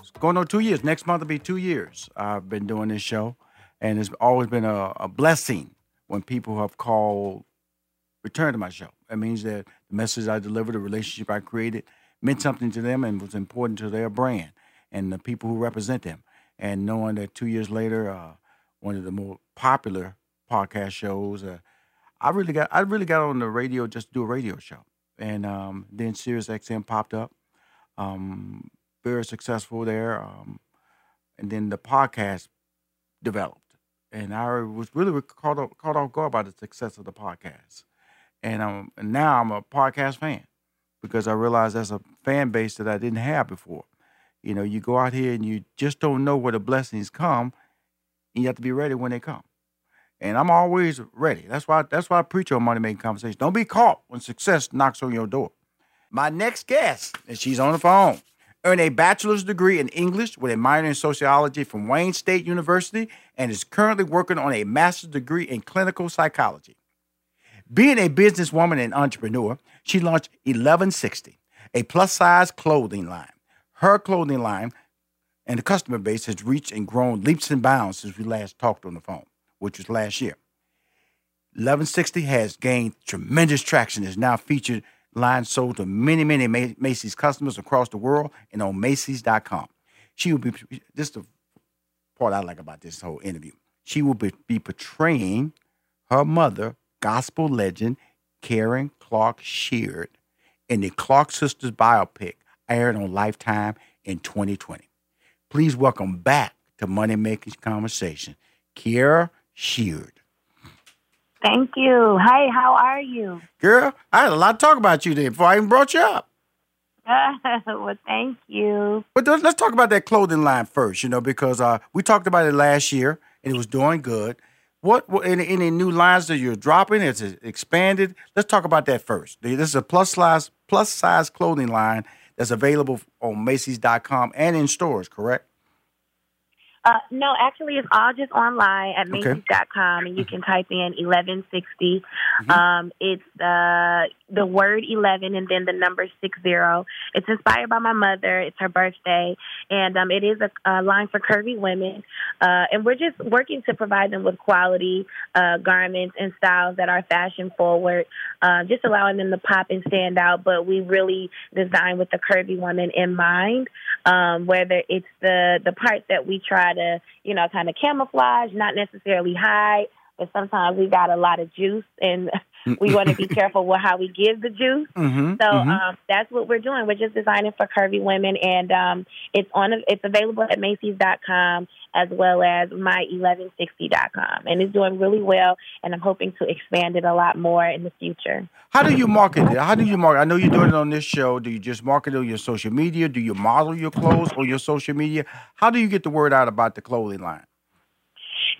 it's going on two years. Next month will be two years. I've been doing this show, and it's always been a, a blessing when people have called, return to my show. That means that the message I delivered, the relationship I created, meant something to them and was important to their brand and the people who represent them. And knowing that two years later, uh, one of the more popular podcast shows, uh, I really got I really got on the radio just to do a radio show, and um, then Sirius XM popped up. Um, very successful there, um, and then the podcast developed, and I was really caught off, caught off guard by the success of the podcast, and um, and now I'm a podcast fan because I realized that's a fan base that I didn't have before. You know, you go out here and you just don't know where the blessings come, and you have to be ready when they come. And I'm always ready. That's why that's why I preach on money making conversations. Don't be caught when success knocks on your door. My next guest, and she's on the phone, earned a bachelor's degree in English with a minor in sociology from Wayne State University and is currently working on a master's degree in clinical psychology. Being a businesswoman and entrepreneur, she launched 1160, a plus size clothing line. Her clothing line and the customer base has reached and grown leaps and bounds since we last talked on the phone, which was last year. 1160 has gained tremendous traction, is now featured line sold to many, many Macy's customers across the world and on Macy's.com. She will be, this is the part I like about this whole interview. She will be, be portraying her mother, gospel legend Karen Clark Sheard, in the Clark Sisters biopic aired on Lifetime in 2020. Please welcome back to Money Making Conversation, Kierra Sheard. Thank you. Hi, how are you? Girl, I had a lot to talk about you there before I even brought you up. well, thank you. But let's talk about that clothing line first, you know, because uh, we talked about it last year and it was doing good. What, what any, any new lines that you're dropping? It's expanded. Let's talk about that first. This is a plus size plus size clothing line that's available on Macy's.com and in stores, correct? Uh, no, actually, it's all just online at Macy's.com, and you can type in 1160. Mm-hmm. Um, it's uh, the word 11 and then the number 60. It's inspired by my mother. It's her birthday, and um, it is a, a line for curvy women. Uh, and we're just working to provide them with quality uh, garments and styles that are fashion forward, uh, just allowing them to pop and stand out. But we really design with the curvy woman in mind, um, whether it's the, the parts that we try to, you know, kind of camouflage, not necessarily hide but sometimes we got a lot of juice and we want to be careful with how we give the juice. Mm-hmm, so mm-hmm. Um, that's what we're doing. We're just designing for curvy women, and um, it's on. It's available at Macy's.com as well as my1160.com, and it's doing really well. And I'm hoping to expand it a lot more in the future. How do you market it? How do you market? I know you're doing it on this show. Do you just market it on your social media? Do you model your clothes on your social media? How do you get the word out about the clothing line?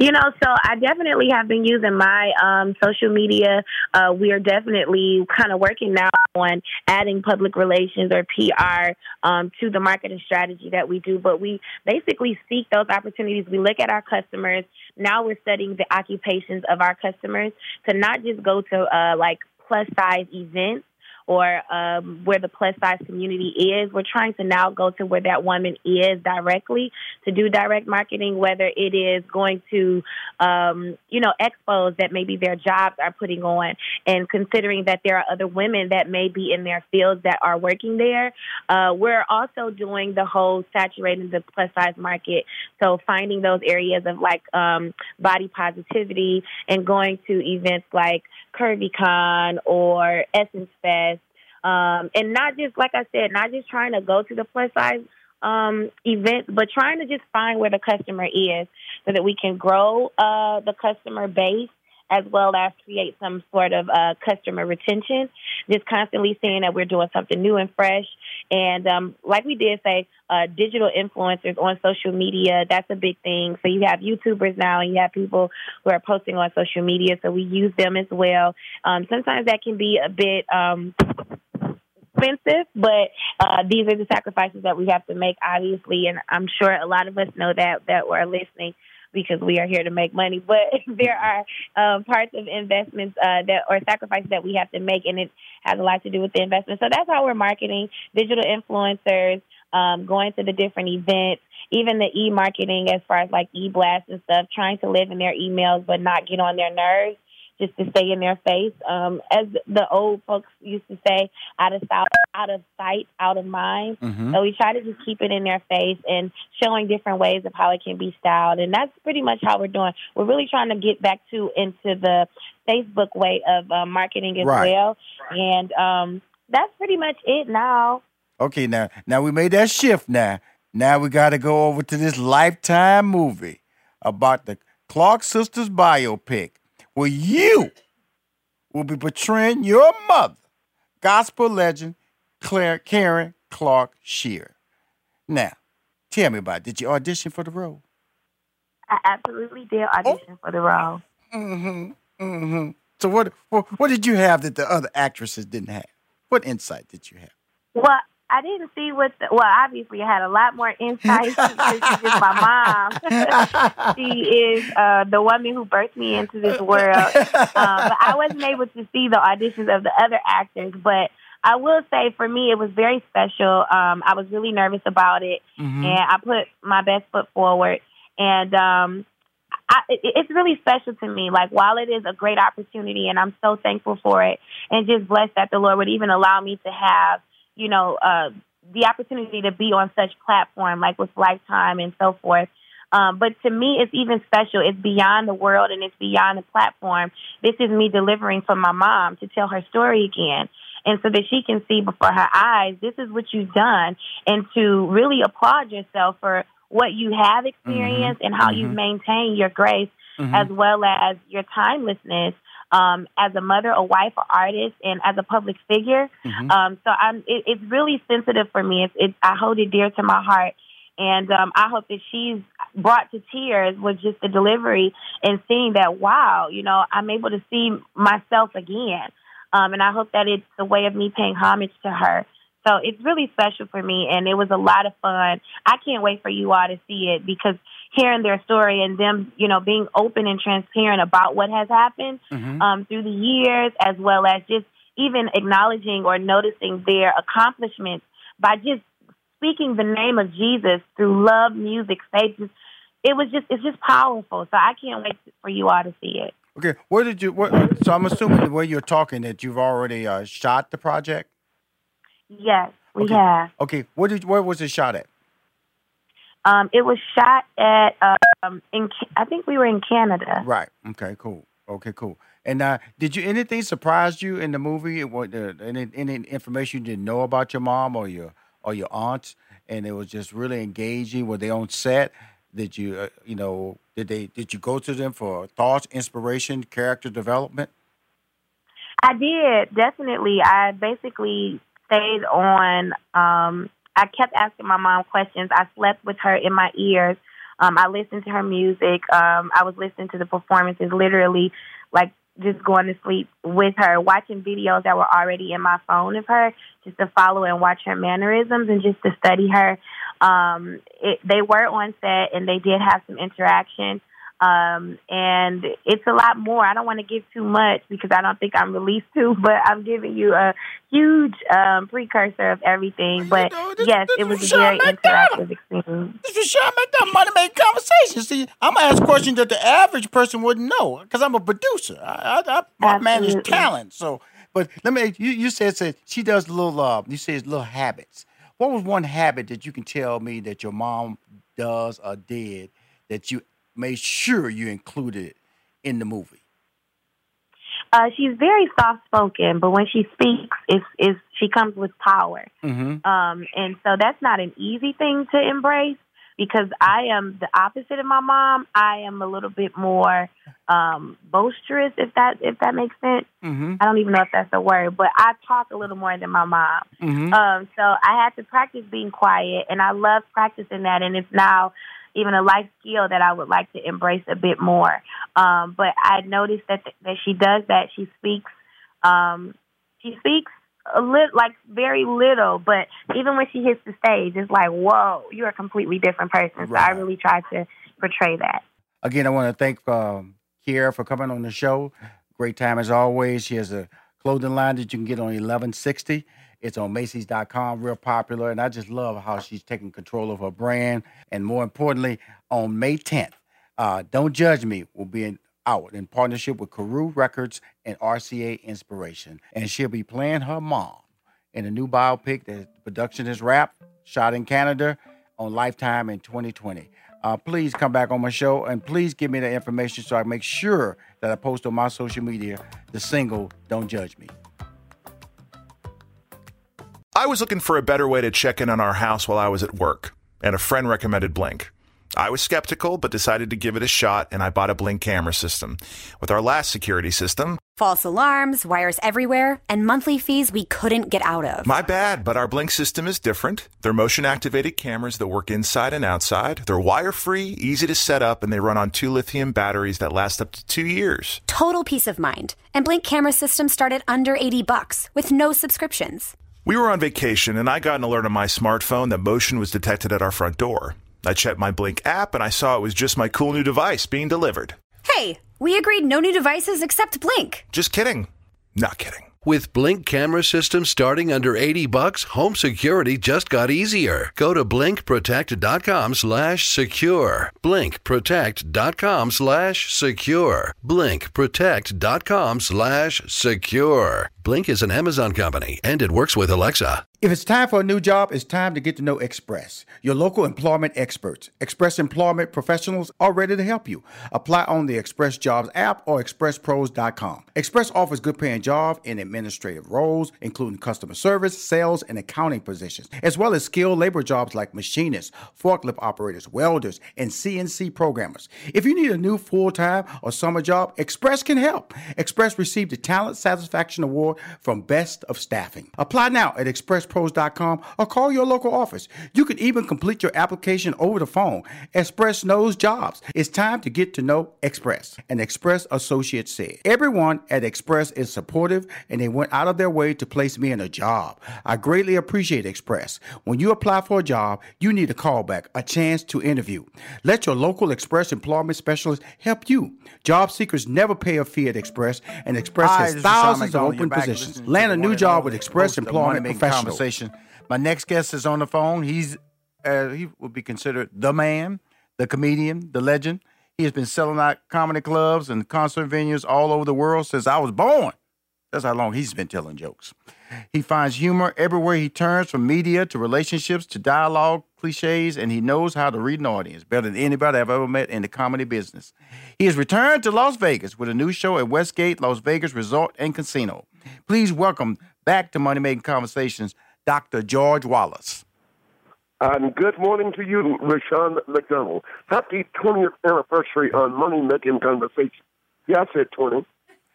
You know, so I definitely have been using my um, social media. Uh, we are definitely kind of working now on adding public relations or PR um, to the marketing strategy that we do. But we basically seek those opportunities. We look at our customers. Now we're studying the occupations of our customers to not just go to uh, like plus size events or um, where the plus size community is. We're trying to now go to where that woman is directly to do direct marketing, whether it is going to, um, you know, expos that maybe their jobs are putting on, and considering that there are other women that may be in their fields that are working there. Uh, we're also doing the whole saturating the plus size market. So finding those areas of like um, body positivity and going to events like CurvyCon or Essence Fest. Um, and not just, like I said, not just trying to go to the plus size um, but trying to just find where the customer is so that we can grow uh, the customer base as well as create some sort of uh, customer retention. Just constantly saying that we're doing something new and fresh. And um, like we did say, uh, digital influencers on social media, that's a big thing. So you have YouTubers now and you have people who are posting on social media. So we use them as well. Um, sometimes that can be a bit. Um, expensive, but uh, these are the sacrifices that we have to make, obviously, and I'm sure a lot of us know that that we're listening because we are here to make money. But there are um, parts of investments uh, that or sacrifices that we have to make, and it has a lot to do with the investment. So that's how we're marketing digital influencers, um, going to the different events, even the e-marketing as far as like e-blasts and stuff, trying to live in their emails but not get on their nerves just to stay in their face. Um, as the old folks used to say, out of sight, out of sight, out of mind. Mm-hmm. So we try to just keep it in their face and showing different ways of how it can be styled. And that's pretty much how we're doing. We're really trying to get back to into the Facebook way of uh, marketing as Right. well. And um, that's pretty much it now. Okay, now now we made that shift. Now now we got to go over to this Lifetime movie about the Clark sisters biopic, where you will be portraying your mother, gospel legend Claire Karen Clark Sheard. Now, tell me about it. Did you audition for the role? I absolutely did audition for the role. Mm-hmm. Mm-hmm. So what, what what did you have that the other actresses didn't have? What insight did you have? Well, I didn't see what. The, well, obviously, I had a lot more insight because she's just my mom. she is uh, the woman who birthed me into this world. Um, but I wasn't able to see the auditions of the other actors. But I will say, for me, it was very special. Um, I was really nervous about it, Mhm. and I put my best foot forward. And um, I, it, it's really special to me. Like while it is a great opportunity, and I'm so thankful for it, and just blessed that the Lord would even allow me to have, you know, uh, the opportunity to be on such platform like with Lifetime and so forth. Um, but to me, it's even special. It's beyond the world and it's beyond the platform. This is me delivering for my mom to tell her story again. And so that she can see before her eyes, this is what you've done, and to really applaud yourself for what you have experienced and how you mhm. maintain your grace Mhm. as well as your timelessness um, as a mother, a wife, an artist, and as a public figure. Mhm. Um, so I'm, it, it's really sensitive for me. It's, it's, I hold it dear to my heart. And um, I hope that she's brought to tears with just the delivery and seeing that, wow, you know, I'm able to see myself again. Um, and I hope that it's a way of me paying homage to her. So it's really special for me, and it was a lot of fun. I can't wait for you all to see it because hearing their story and them, you know, being open and transparent about what has happened Mhm. um, through the years, as well as just even acknowledging or noticing their accomplishments by just speaking the name of Jesus through love, music, faith. It was just, it's just powerful. So I can't wait for you all to see it. Okay, where did you? What, so I'm assuming the way you're talking that you've already uh, shot the project. Yes, we Okay. have. Okay, where did where was it shot at? Um, it was shot at, um, in, I think we were in Canada. Right. Okay. Cool. Okay, cool. And uh, did you anything surprise you in the movie? What uh, any, any information you didn't know about your mom or your or your aunts, and it was just really engaging. Were they on set? Did you uh, you know did they did you go to them for thoughts, inspiration, character development? I did definitely. I basically stayed on. Um, I kept asking my mom questions. I slept with her in my ears. Um, I listened to her music. Um, I was listening to the performances, literally, like just going to sleep with her, watching videos that were already in my phone of her, just to follow and watch her mannerisms and just to study her. Um, it, they were on set and they did have some interaction. Um, and it's a lot more. I don't want to give too much because I don't think I'm released to, but I'm giving you a huge um, precursor of everything. But this, yes, this it was a very interactive experience. This is Sean McDonough, Money Making Conversation. See, I'm going to ask questions that the average person wouldn't know because I'm a producer. I, I, I, I manage talent. So, but let me, you, you said, said she does little, uh, you said little habits. What was one habit that you can tell me that your mom does or did that you made sure you included it in the movie? Uh, she's very soft spoken, but when she speaks, it's, it's she comes with power. Mm-hmm. Um, and so that's not an easy thing to embrace because I am the opposite of my mom. I am a little bit more um, boisterous, if that if that makes sense. Mm-hmm. I don't even know if that's a word, but I talk a little more than my mom. Mm-hmm. Um, so I had to practice being quiet, and I love practicing that. And it's now even a life skill that I would like to embrace a bit more. Um, but I noticed that th- that she does that. She speaks. Um, she speaks a little, like very little, but even when she hits the stage, it's like, whoa, you're a completely different person. So I really try to portray that. Again, I want to thank um, Kierra for coming on the show. Great time as always. She has a clothing line that you can get on 1160. It's on Macy's.com, real popular. And I just love how she's taking control of her brand. And more importantly, on May 10th, uh, Don't Judge Me will be in, out in partnership with Karew Records and RCA Inspiration. And she'll be playing her mom in a new biopic that production is wrapped, shot in Canada on Lifetime in 2020. Uh, please come back on my show and please give me the information so I make sure that I post on my social media the single Don't Judge Me. I was looking for a better way to check in on our house while I was at work, and a friend recommended Blink. I was skeptical, but decided to give it a shot, and I bought a Blink camera system. With our last security system, false alarms, wires everywhere, and monthly fees we couldn't get out of. My bad, but our Blink system is different. They're motion activated cameras that work inside and outside. They're wire free, easy to set up, and they run on two lithium batteries that last up to two years. Total peace of mind. And Blink camera systems start at under 80 bucks with no subscriptions. We were on vacation, and I got an alert on my smartphone that motion was detected at our front door. I checked my Blink app, and I saw it was just my cool new device being delivered. Hey, we agreed no new devices except Blink. Just kidding. Not kidding. With Blink camera systems starting under 80 bucks, home security just got easier. Go to blinkprotect.com slash secure. blinkprotect.com slash secure. blinkprotect.com slash secure. Blink is an Amazon company and it works with Alexa. If it's time for a new job, it's time to get to know Express, your local employment experts. Express Employment Professionals are ready to help you. Apply on the Express Jobs app or expresspros.com. Express offers good paying jobs in administrative roles, including customer service, sales, and accounting positions, as well as skilled labor jobs like machinists, forklift operators, welders, and CNC programmers. If you need a new full time or summer job, Express can help. Express received the Talent Satisfaction Award from Best of Staffing. Apply now at expresspros.com or call your local office. You can even complete your application over the phone. Express knows jobs. It's time to get to know Express. An Express associate said, Everyone at Express is supportive and they went out of their way to place me in a job. I greatly appreciate Express. When you apply for a job, you need a callback, a chance to interview. Let your local Express employment specialist help you. Job seekers never pay a fee at Express, and Express Hi, has this is Sean thousands of open positions. Land a new job with Express Employment Professional. Conversation. My next guest is on the phone. He's uh, he would be considered the man, the comedian, the legend. He has been selling out comedy clubs and concert venues all over the world since I was born. That's how long he's been telling jokes. He finds humor everywhere he turns, from media to relationships to dialogue, cliches, and he knows how to read an audience better than anybody I've ever met in the comedy business. He has returned to Las Vegas with a new show at Westgate Las Vegas Resort and Casino. Please welcome back to Money Making Conversations, Dr. George Wallace. And good morning to you, Rushion McDonald. Happy 20th anniversary on Money Making Conversations. Yeah, I said 20.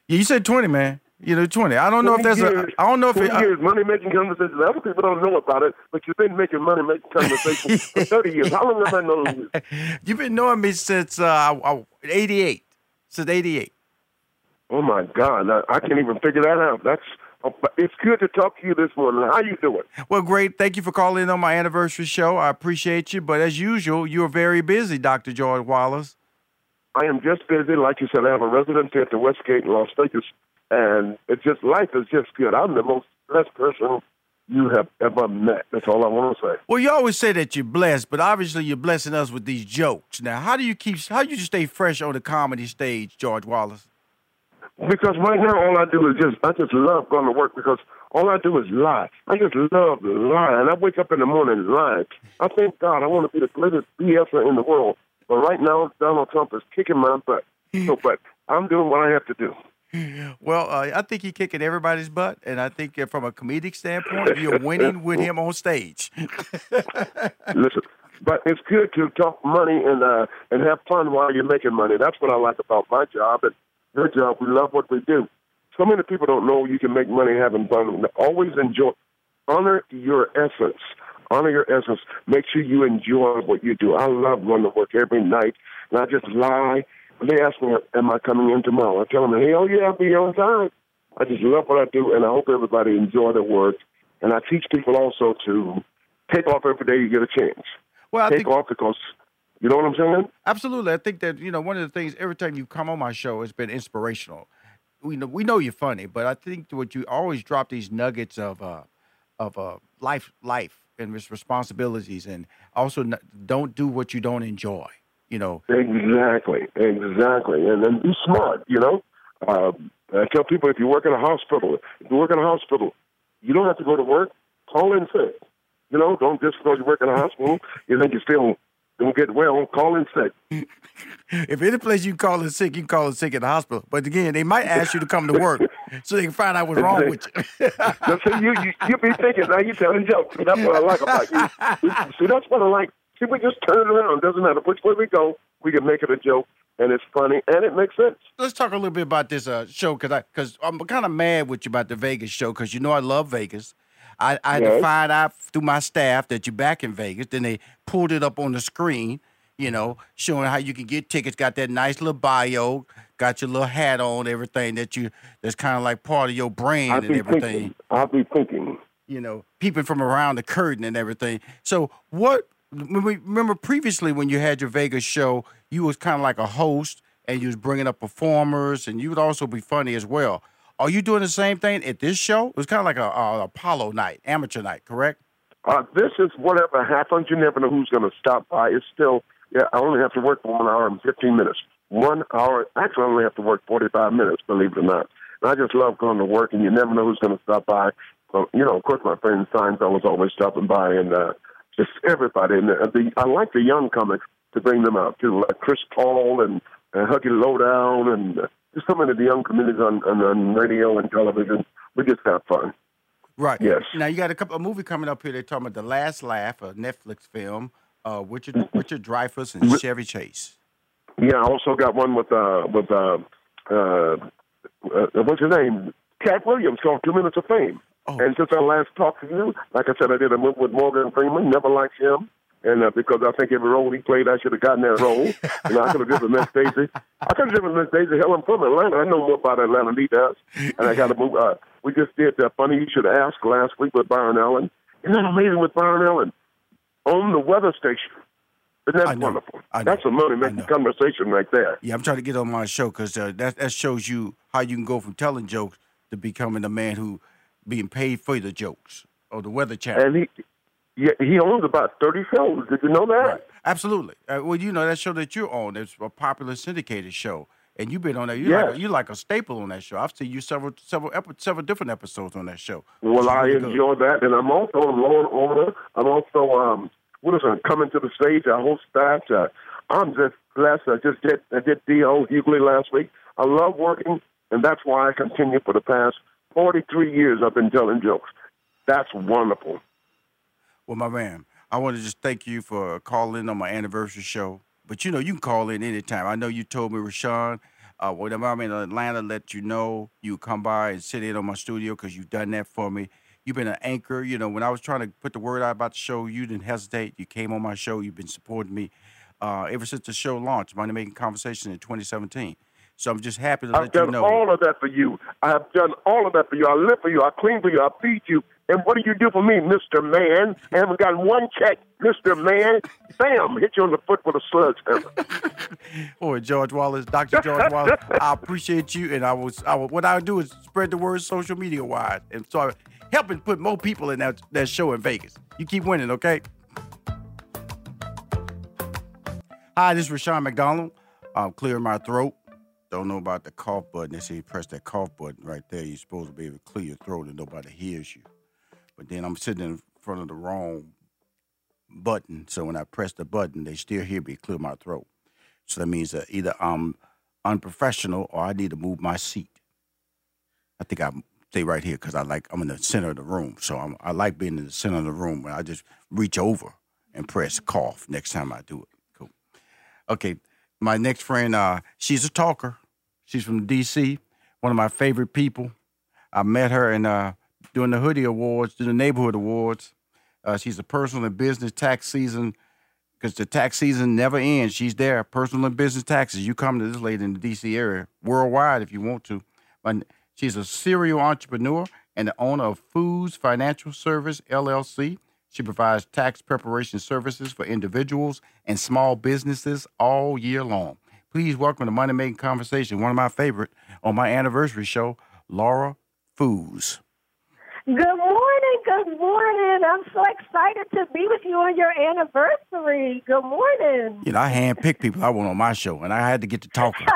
Yeah, you said 20, man. You know, 20. I don't know if that's years, a, I don't know if it, uh, years, money making conversations. Other people don't know about it, but you've been making money making conversations for 30 years. How long have I known you? You've been knowing me since uh, 88. Since 88. Oh, my God. I, I can't even figure that out. That's oh, it's good to talk to you this morning. How you doing? Well, great. Thank you for calling in on my anniversary show. I appreciate you. But as usual, you're very busy, Dr. George Wallace. I am just busy. Like you said, I have a residency at the Westgate in Las Vegas and it's just life is just good. I'm the most blessed person you have ever met. That's all I want to say. Well, you always say that you're blessed, but obviously you're blessing us with these jokes. Now, how do you keep? How do you stay fresh on the comedy stage, George Wallace? Because right now, all I do is just I just love going to work because all I do is lie. I just love lying. I wake up in the morning lying. I thank God I want to be the greatest BSer in the world. But right now, Donald Trump is kicking my butt. So, but I'm doing what I have to do. Well, uh, I think he's kicking everybody's butt, and I think from a comedic standpoint, you're winning with him on stage. Listen, but it's good to talk money and uh, and have fun while you're making money. That's what I like about my job and your job. We love what we do. So many people don't know you can make money having fun. Always enjoy, honor your essence. Honor your essence. Make sure you enjoy what you do. I love running to work every night, and I just lie they ask me, "Am I coming in tomorrow?" I tell them, "Hell yeah, I'll be here on time." I just love what I do, and I hope everybody enjoy their work. And I teach people also to take off every day you get a chance. Well, I take think, off because you know what I'm saying. Absolutely, I think that you know one of the things. Every time you come on my show, it's been inspirational. We know we know you're funny, but I think what you always drop these nuggets of uh, of uh, life, life and responsibilities, and also don't do what you don't enjoy you know. Exactly, exactly, and then be smart. You know, uh, I tell people if you work in a hospital, if you work in a hospital, you don't have to go to work. Call in sick. You know, don't just because you work in a hospital, you think you still don't get well. Call in sick. if any place you call in sick, you can call in sick at the hospital. But again, they might ask you to come to work so they can find out what's wrong with you. see, you, you you be thinking now you telling jokes. That's what I like about you. See, that's what I like See, we just turn it around. Doesn't matter which way we go, we can make it a joke, and it's funny and it makes sense. Let's talk a little bit about this uh, show because I because I'm kind of mad with you about the Vegas show because you know I love Vegas. I, I had to find out through my staff that you're back in Vegas. Then they pulled it up on the screen, you know, showing how you can get tickets. Got that nice little bio, got your little hat on, everything that you that's kind of like part of your brand and everything. Thinking, I'll be thinking. You know, peeping from around the curtain and everything. So, what remember previously when you had your Vegas show, you was kind of like a host and you was bringing up performers and you would also be funny as well. Are you doing the same thing at this show? It was kind of like a, a Apollo night, amateur night, correct? Uh, this is whatever happens. You never know who's going to stop by. It's still, yeah, I only have to work for one hour and 15 minutes. One hour, actually, I only have to work 45 minutes, believe it or not. And I just love going to work, and you never know who's going to stop by. So, you know, of course, my friend Seinfeld is always stopping by, and uh, just everybody. And the, the, I like the young comics to bring them out too, like Chris Paul and, and Huggy Lowdown, and uh, just some of the young comedians on, on, on radio and television. We just have fun. Right. Yes. Now you got a couple a movie coming up here. They're talking about the Last Laugh, a Netflix film. Uh, Richard mm-hmm. Richard Dreyfuss and Chevy Chase. Yeah, I also got one with uh with uh uh, uh what's his name? Katt Williams called Two Minutes of Fame. Oh. And since I last talked to you, like I said, I did a movie with Morgan Freeman. Never liked him. And uh, because I think every role he played, I should have gotten that role. you know, I could have given Miss Daisy. I could have given Miss Daisy. Hell, I'm from Atlanta. I know more about Atlanta than he does. And I got a movie. Uh, we just did uh, Funny You Should Ask last week with Byron Allen. Isn't that amazing with Byron Allen? On the weather station. Isn't that wonderful? That's a money making conversation right there. Yeah, I'm trying to get on my show because uh, that, that shows you how you can go from telling jokes to becoming a man who – being paid for the jokes or the Weather Channel. And he, yeah, he owns about thirty shows. Did you know that? Right. Absolutely. Uh, well, you know that show that you're on. It's a popular syndicated show. And you've been on that. You're, Yes. like, a, you're like a staple on that show. I've seen you several several epi- several different episodes on that show. Well, I really good. enjoy that, and I'm also on Law and Order. I'm also um, what is it? Coming to the stage. I host that. Uh, I'm just blessed. I just did I did D.L. Hughley last week. I love working, and that's why I continue for the past 43 years. I've been telling jokes. That's wonderful. Well, my man, I want to just thank you for calling on my anniversary show. But you know, you can call in anytime. I know you told me, Rushion, uh, whenever I'm in Atlanta, let you know you come by and sit in on my studio because you've done that for me. You've been an anchor. You know, when I was trying to put the word out about the show, you didn't hesitate. You came on my show. You've been supporting me uh, ever since the show launched, Money Making Conversation in 2017. So I'm just happy to I've let you know. I've done all of that for you. I have done all of that for you. I live for you. I clean for you. I feed you. And what do you do for me, Mr. Man? I haven't gotten one check, Mr. Man. Bam, hit you on the foot with a sledgehammer. Boy, George Wallace, Dr. George Wallace, I appreciate you, and I was, I will, what I would do is spread the word social media wide, and so helping put more people in that that show in Vegas. You keep winning, okay? Hi, this is Rushion McDonald. I'm clearing my throat. Don't know about the cough button. They say you press that cough button right there. You're supposed to be able to clear your throat and nobody hears you. But then I'm sitting in front of the wrong button. So when I press the button, they still hear me clear my throat. So that means that either I'm unprofessional or I need to move my seat. I think I stay right here because I like I'm in the center of the room. So I'm, I like being in the center of the room where I just reach over and press cough next time I do it. Cool. Okay, my next friend, uh, she's a talker. She's from D.C. One of my favorite people. I met her in uh, the Hoodie Awards, during the Neighborhood Awards. Uh, she's a personal and business tax season because the tax season never ends. She's there, personal and business taxes. You come to this lady in the D.C. area, worldwide if you want to. But she's a serial entrepreneur and the owner of Foos Financial Service LLC. She provides tax preparation services for individuals and small businesses all year long. Please welcome to Money Making Conversation, one of my favorite on my anniversary show, Laura Foos. Good morning. Good morning. I'm so excited to be with you on your anniversary. Good morning. You know, I handpick people I want on my show, and I had to get to talking.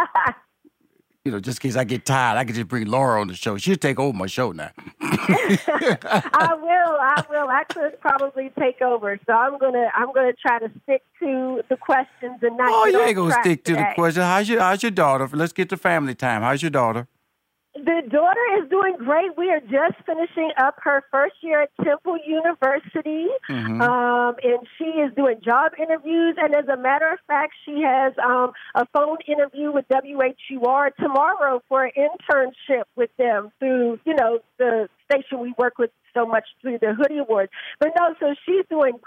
you know, just in case I get tired, I could just bring Laura on the show. She'll take over my show now. I will. I will. I could probably take over. So I'm gonna. I'm gonna try to stick to the questions and not. Oh, you ain't gonna stick to the question. How's your How's your daughter? Let's get to family time. How's your daughter? The daughter is doing great. We are just finishing up her first year at Temple University, Mhm. um, and she is doing job interviews. And as a matter of fact, she has um, a phone interview with WHUR tomorrow for an internship with them through, you know, the station we work with so much through the Hoodie Awards. But no, so she's doing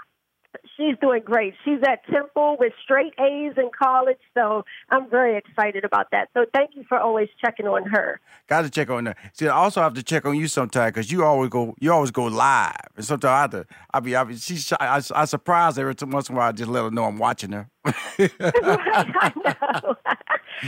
she's doing great. She's at Temple with straight A's in college, so I'm very excited about that. So thank you for always checking on her. Got to check on her. See, I also have to check on you sometime because you always go you always go live, and sometimes I have to. I be I be she's shy- I, I surprise her every once in a while. I just let her know I'm watching her. I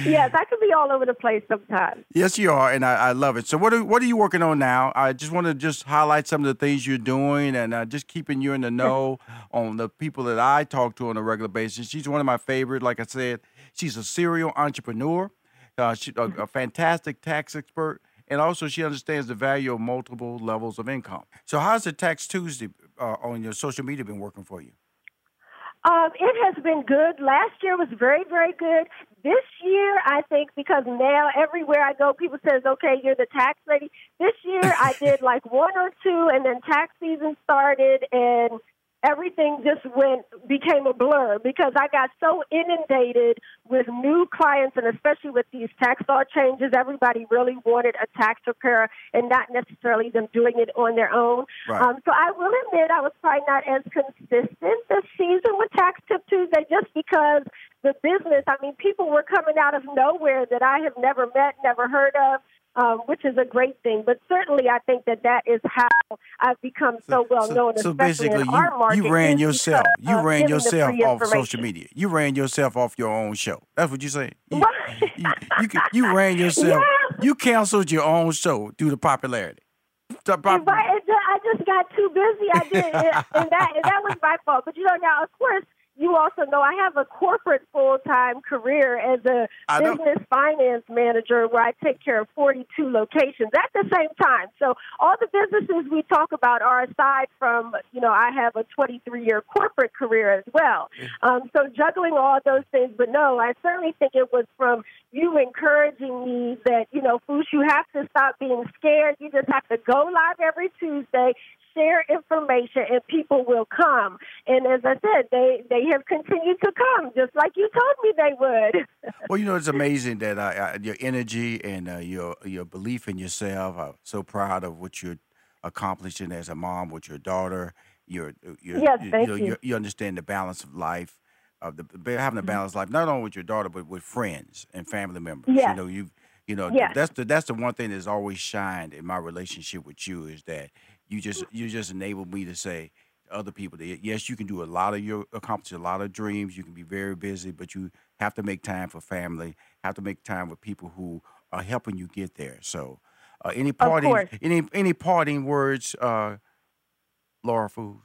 yes, I can be all over the place sometimes. Yes, you are, and I, I love it. So, what are what are you working on now? I just want to just highlight some of the things you're doing, and uh, just keeping you in the know on the people that I talk to on a regular basis. She's one of my favorite. Like I said, she's a serial entrepreneur. Uh, she a, a fantastic tax expert, and also she understands the value of multiple levels of income. So, how's the Tax Tuesday uh, on your social media been working for you? Um, it has been good. Last year was very, very good. This year, I think because now everywhere I go, people says, "Okay, you're the tax lady." This year, I did like one or two, and then tax season started, and everything just went became a blur because I got so inundated with new clients, and especially with these tax law changes, everybody really wanted a tax preparer, and not necessarily them doing it on their own. Right. Um, so I will admit I was probably not as consistent this season with Tax Tip Tuesday just because the business, I mean, people were coming out of nowhere that I have never met, never heard of. Um, which is a great thing, but certainly I think that that is how I've become so, well known, So especially basically, in our you, market. you ran yourself. You ran yourself off social media. You ran yourself off your own show. That's what you say. You, you, you, you ran yourself. You canceled your own show due to popularity. Pop- But I just got too busy. I did, and that and that was my fault. But you know, now of course, you also know I have a corporate full time career as a I know. business finance manager where I take care of 42 locations at the same time. So all the businesses we talk about are aside from, you know, I have a 23 year corporate career as well. Um, so juggling all those things, but no, I certainly think it was from you encouraging me that, you know, Foosh, you have to stop being scared. You just have to go live every Tuesday, share information, and people will come. And as I said, they, they have continued to come, just like you told me they would. Well, you know, it's amazing that uh, uh, your energy and uh, your your belief in yourself. I'm so proud of what you're accomplishing as a mom with your daughter. You're, you're Yes, you, thank know, you. you you understand the balance of life, of the having a Mm-hmm. balanced life, not only with your daughter but with friends and family members. Yes. You know, you've you know Yes. that's the that's the one thing that's always shined in my relationship with you is that you just you just enable me to say to other people that yes, you can do a lot of your accomplish a lot of dreams. You can be very busy, but you have to make time for family. Have to make time with people who are helping you get there. So, uh, any parting any any parting words, uh, Laura Foos?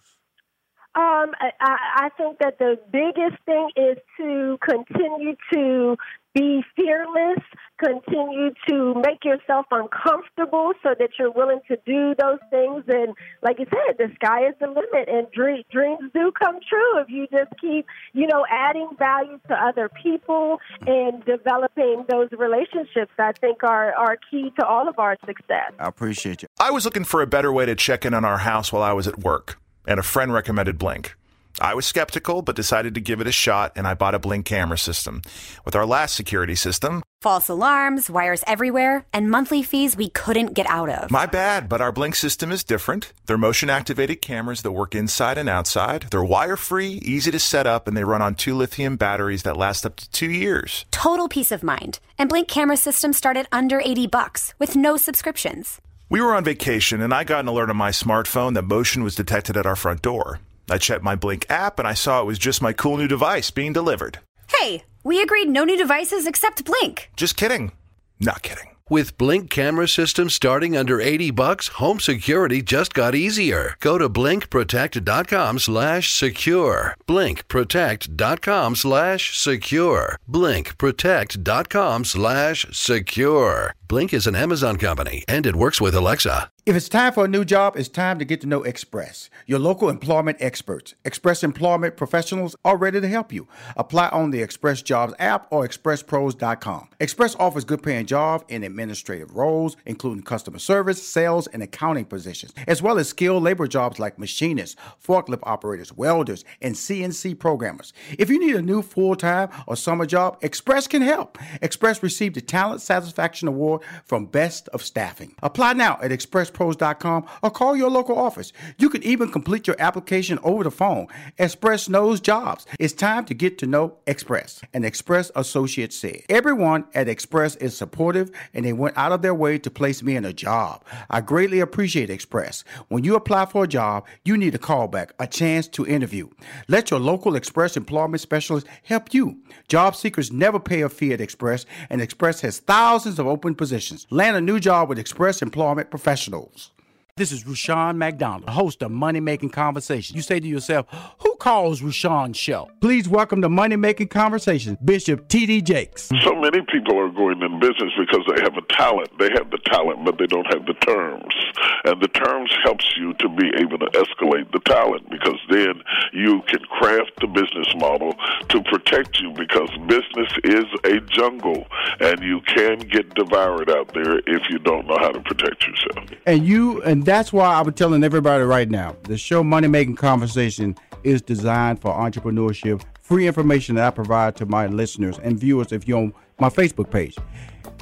Um, I, I I think that the biggest thing is to continue to be fearless, continue to make yourself uncomfortable so that you're willing to do those things. And like you said, the sky is the limit, and dream, dreams do come true if you just keep, you know, adding value to other people and developing those relationships. I think are are key to all of our success. I appreciate you. I was looking for a better way to check in on our house while I was at work, and a friend recommended Blink. I was skeptical, but decided to give it a shot, and I bought a Blink camera system. With our last security system, False alarms, wires everywhere, and monthly fees we couldn't get out of. my bad, but our Blink system is different. They're motion activated cameras that work inside and outside. They're wire free, easy to set up, and they run on two lithium batteries that last up to two years. Total peace of mind. And Blink camera systems start at under 80 bucks with no subscriptions. We were on vacation, and I got an alert on my smartphone that motion was detected at our front door. I checked my Blink app, and I saw it was just my cool new device being delivered. Hey, we agreed no new devices except Blink. Just kidding. Not kidding. With Blink camera systems starting under 80 bucks, home security just got easier. Go to blinkprotect.com slash secure. Blinkprotect.com slash secure. Blinkprotect.com slash secure. Blink is an Amazon company and it works with Alexa. If it's time for a new job, it's time to get to know Express, your local employment experts. Express employment professionals are ready to help you. Apply on the Express Jobs app or expresspros.com. Express offers good paying jobs in administrative roles, including customer service, sales, and accounting positions, as well as skilled labor jobs like machinists, forklift operators, welders, and CNC programmers. If you need a new full time or summer job, Express can help. Express received the Talent Satisfaction Award from Best of Staffing. Apply now at expresspros.com or call your local office. You can even complete your application over the phone. Express knows jobs. It's time to get to know Express. An Express associate said, Everyone at Express is supportive and they went out of their way to place me in a job. I greatly appreciate Express. When you apply for a job, you need a callback, a chance to interview. Let your local Express employment specialist help you. Job seekers never pay a fee at Express, and Express has thousands of open positions. Land a new job with Express Employment Professionals themselves. This is Rushion McDonald, host of Money Making Conversations. You say to yourself, who calls Rushion's show? Please welcome to Money Making Conversations, Bishop T.D. Jakes. So many people are going in business because they have a talent. They have the talent, but they don't have the terms. And the terms helps you to be able to escalate the talent because then you can craft the business model to protect you because business is a jungle and you can get devoured out there if you don't know how to protect yourself. And you, and that's why I'm telling everybody right now, the show Money Making Conversation is designed for entrepreneurship. Free information that I provide to my listeners and viewers if you're on my Facebook page.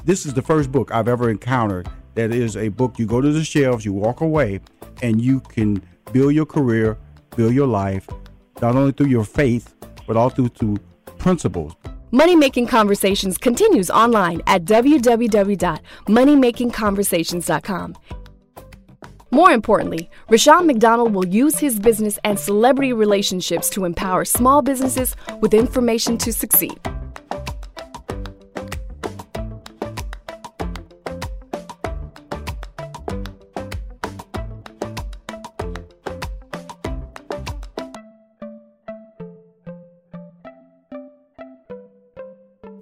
This is the first book I've ever encountered that is a book you go to the shelves, you walk away, and you can build your career, build your life, not only through your faith, but also through principles. Money Making Conversations continues online at www.moneymakingconversations.com. More importantly, Rushion McDonald will use his business and celebrity relationships to empower small businesses with information to succeed.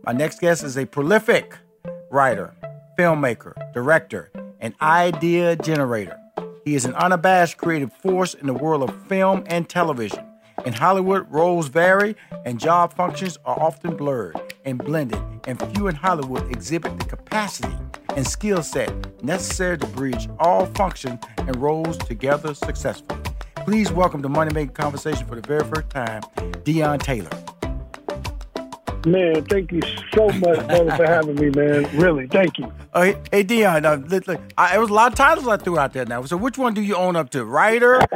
My next guest is a prolific writer, filmmaker, director, and idea generator. He is an unabashed creative force in the world of film and television. In Hollywood, roles vary and job functions are often blurred and blended, and few in Hollywood exhibit the capacity and skill set necessary to bridge all functions and roles together successfully. Please welcome to Money Making Conversation for the very first time, Deon Taylor. Man, thank you so much, brother, for having me, man. Really, thank you. Uh, hey, hey, Deon, uh, look, look, I, it was a lot of titles I threw out there now. So which one do you own up to? Writer, uh,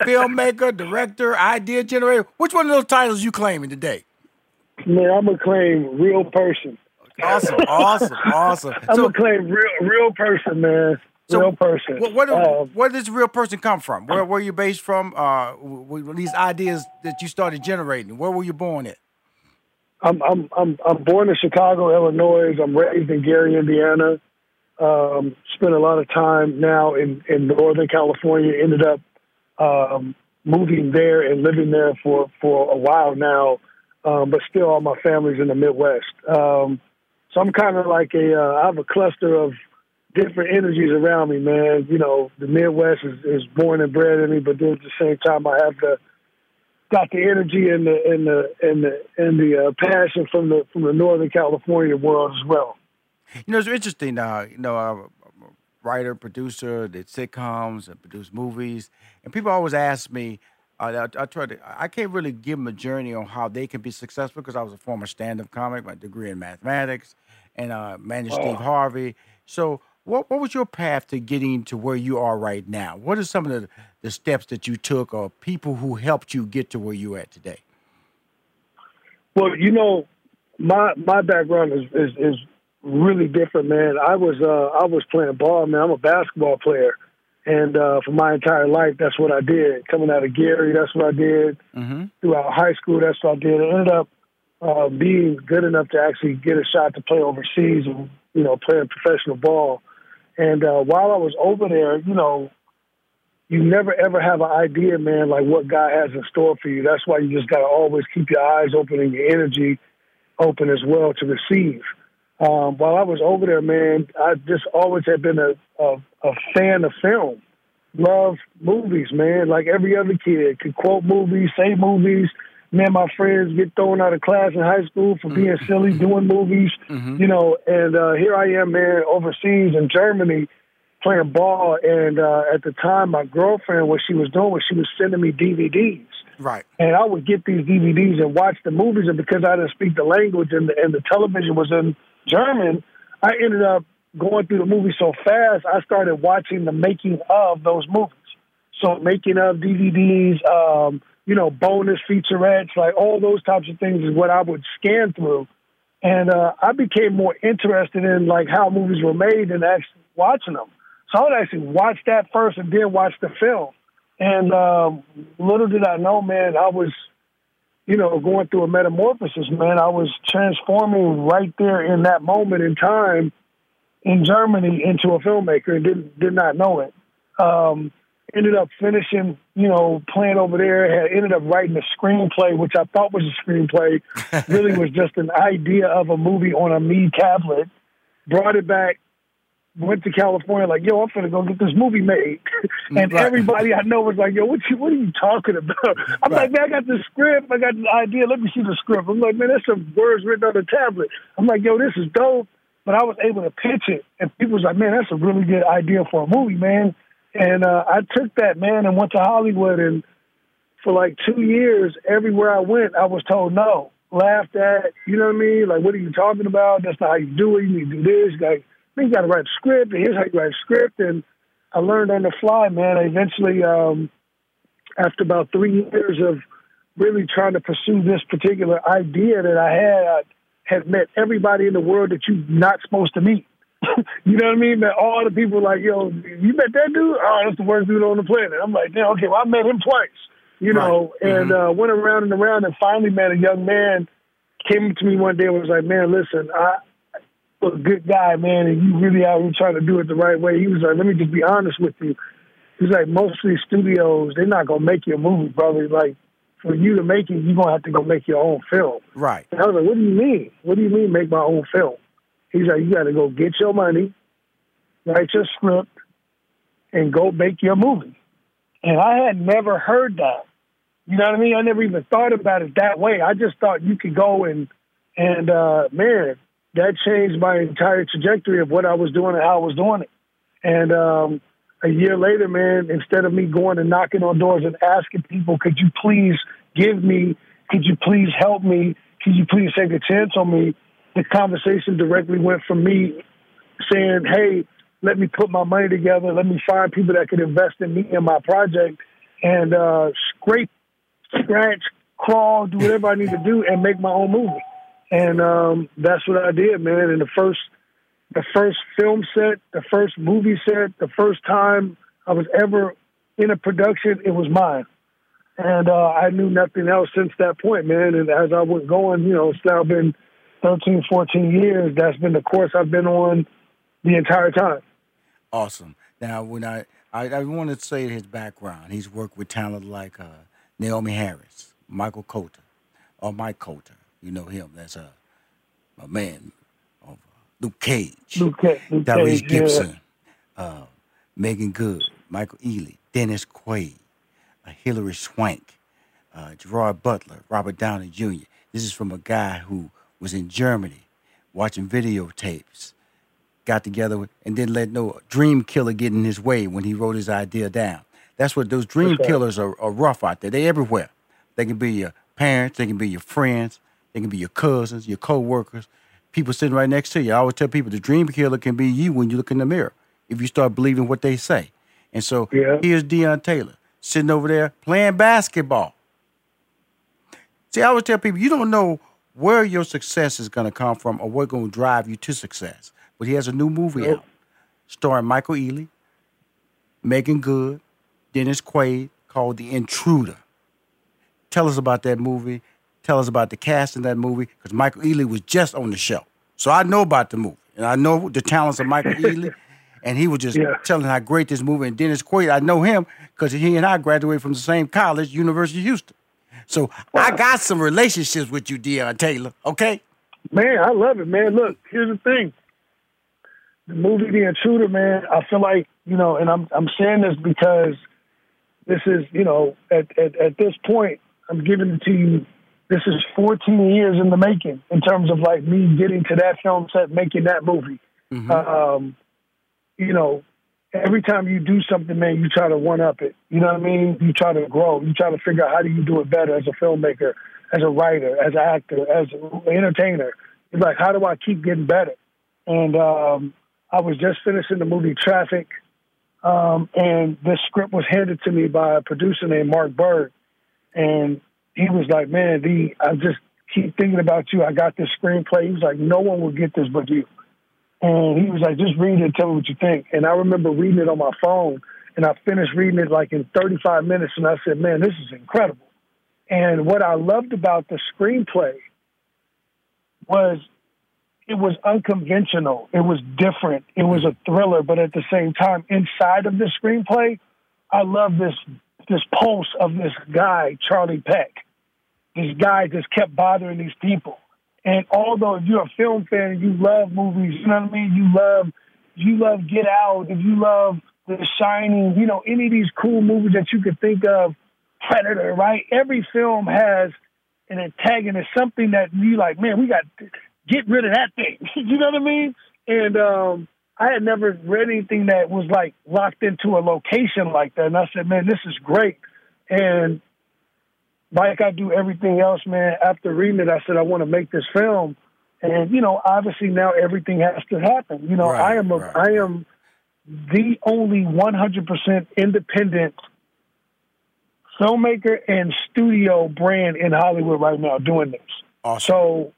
filmmaker, director, idea generator? Which one of those titles you claiming today? Man, I'm going to claim real person. Awesome, awesome, awesome. I'm So- going to claim real real person, man. So, real person. What, what, Um, where does real person come from? Where where you based from? Uh, these ideas that you started generating. Where were you born at? I'm I'm I'm I'm born in Chicago, Illinois. I'm raised in Gary, Indiana. Um, spent a lot of time now in in Northern California. Ended up um, moving there and living there for for a while now. Um, but still, all my family's in the Midwest. Um, so I'm kind of like a uh, I have a cluster of different energies around me, man. You know, the Midwest is, is born and bred in me, but then at the same time, I have the got the energy and the and the and the and the uh, passion from the from the Northern California world as well. You know, it's interesting. Uh, you know, I'm a writer, producer, did sitcoms and produced movies, and people always ask me. Uh, I, I try to. I can't really give them a journey on how they can be successful because I was a former stand-up comic, my degree in mathematics, and uh, managed Steve Oh. Harvey. So, what what was your path to getting to where you are right now? What are some of the, the steps that you took, or people who helped you get to where you are at today? Well, you know, my my background is is, is really different, man. I was uh, I was playing ball, man. I'm a basketball player, and uh, for my entire life, that's what I did. Coming out of Gary, that's what I did. Mm-hmm. Throughout high school, that's what I did. I ended up uh, being good enough to actually get a shot to play overseas and you know playing professional ball. And uh, while I was over there, you know, you never ever have an idea, man, like what God has in store for you. That's why you just got to always keep your eyes open and your energy open as well to receive. Um, while I was over there, man, I just always had been a, a, a fan of film. Love movies, man. Like every other kid, could quote movies, say movies. Me and my friends get thrown out of class in high school for being silly, doing movies. You know, and uh, here I am, man, overseas in Germany playing ball. And uh, at the time, my girlfriend, what she was doing was she was sending me DVDs. Right. And I would get these DVDs and watch the movies. And because I didn't speak the language and the, and the television was in German, I ended up going through the movie so fast, I started watching the making of those movies. So making of DVDs, um, you know, bonus featurettes, like all those types of things is what I would scan through. And uh, I became more interested in like how movies were made than actually watching them. So I would actually watch that first and then watch the film. And um, little did I know, man, I was, you know, going through a metamorphosis, man. I was transforming right there in that moment in time in Germany into a filmmaker and didn't did not know it. Um, ended up finishing, you know, playing over there. Had ended up writing a screenplay, which I thought was a screenplay, really was just an idea of a movie on a me tablet. Brought it back, went to California, like, yo, I'm gonna go get this movie made. and Right. everybody I know was like, yo, what you what are you talking about? I'm like, man, I got the script, I got the idea, let me see the script. I'm like, man, there's some words written on the tablet. I'm like, yo, this is dope. But I was able to pitch it and people was like, Man, that's a really good idea for a movie, man. And uh, I took that man and went to Hollywood and for like two years, everywhere I went, I was told no, laughed at. You know what I mean? Like, what are you talking about? That's not how you do it. You need to do this. Like, you got to write a script, and here's how you write a script. And I learned on the fly, man. I eventually, um, after about three years of really trying to pursue this particular idea that I had, I had met everybody in the world that you're not supposed to meet. you know what I mean? Met all the people like, yo, you met that dude? Oh, that's the worst dude on the planet. I'm like, yeah, okay, well, I met him twice, you know, and uh, went around and around and finally met a young man, came to me one day and was like, man, listen, I, a good guy, man, and you really out here trying to do it the right way. He was like, let me just be honest with you. He's like, most of these studios, they're not going to make you a movie, brother. Like, for you to make it, you're gonna have to go make your own film. Right. And I was like, what do you mean? What do you mean make my own film? He's like, you got to go get your money, write your script, and go make your movie. And I had never heard that. You know what I mean? I never even thought about it that way. I just thought you could go and and uh, man, that changed my entire trajectory of what I was doing and how I was doing it. And um, a year later, man, instead of me going and knocking on doors and asking people, could you please give me, could you please help me, could you please take a chance on me, the conversation directly went from me saying, hey, let me put my money together, let me find people that could invest in me and my project, and uh, scrape, scratch, crawl, do whatever I need to do, and make my own movie. And um, that's what I did, man. And the first the first film set, the first movie set, the first time I was ever in a production, it was mine. And uh, I knew nothing else since that point, man. And as I was going, you know, it's now been 13, 14 years. That's been the course I've been on the entire time. Awesome. Now, when I, I, I want to say his background, he's worked with talent like uh, Naomie Harris, Michael Colter, or Mike Colter. You know him. That's a, a man, Luke Cage, Luke, Cage, Luke Tyrese Cage, Gibson, yeah. uh, Meagan Good, Michael Ealy, Dennis Quaid, uh, Hilary Swank, uh, Gerard Butler, Robert Downey Jr. This is from a guy who was in Germany watching videotapes, got together with, and didn't let no dream killer get in his way when he wrote his idea down. That's what those dream Okay. killers are, are rough out there. They're everywhere. They can be your parents, they can be your friends, they can be your cousins, your co-workers, people sitting right next to you. I always tell people the dream killer can be you when you look in the mirror if you start believing what they say. And so here's Deon Taylor sitting over there playing basketball. See, I always tell people you don't know where your success is going to come from or what's going to drive you to success. But he has a new movie out starring Michael Ealy, Meagan Good, Dennis Quaid called The Intruder. Tell us about that movie. Tell us about the cast in that movie because Michael Ealy was just on the show. So I know about the movie and I know the talents of Michael Ealy. And he was just Yeah. telling how great this movie. And Dennis Quaid, I know him because he and I graduated from the same college, University of Houston. So I got some relationships with you, Deon Taylor. Okay. Man, I love it, man. Look, here's the thing. The movie The Intruder, man, I feel like, you know, and I'm I'm saying this because this is, you know, at, at, at this point, I'm giving it to you. This is 14 years in the making in terms of like me getting to that film set, making that movie. Um, you know, every time you do something, man, you try to one up it. You know what I mean? You try to grow. You try to figure out how do you do it better as a filmmaker, as a writer, as an actor, as an entertainer. It's like, how do I keep getting better? And um, I was just finishing the movie Traffic, um, and this script was handed to me by a producer named Mark Burg, and he was like, "Man, D, I just keep thinking about you. I got this screenplay." He was like, "No one will get this but you." And he was like, just read it and tell me what you think. And I remember reading it on my phone, and I finished reading it like in 35 minutes, and I said, man, this is incredible. And what I loved about the screenplay was it was unconventional. It was different. It was a thriller, but at the same time, inside of the screenplay, I love this this pulse of this guy, Charlie Peck. This guy just kept bothering these people. And although if you're a film fan and you love movies, you know what I mean? You love you love Get Out, if you love The Shining, you know, any of these cool movies that you could think of, Predator, right? Every film has an antagonist, something that you like, man, we got to get rid of that thing. you know what I mean? And um I had never read anything that was like locked into a location like that. And I said, man, this is great. And like I do everything else, man, after reading it, I said, I want to make this film. And, you know, obviously now everything has to happen. You know, I am a, I am the only 100% independent filmmaker and studio brand in Hollywood right now doing this. So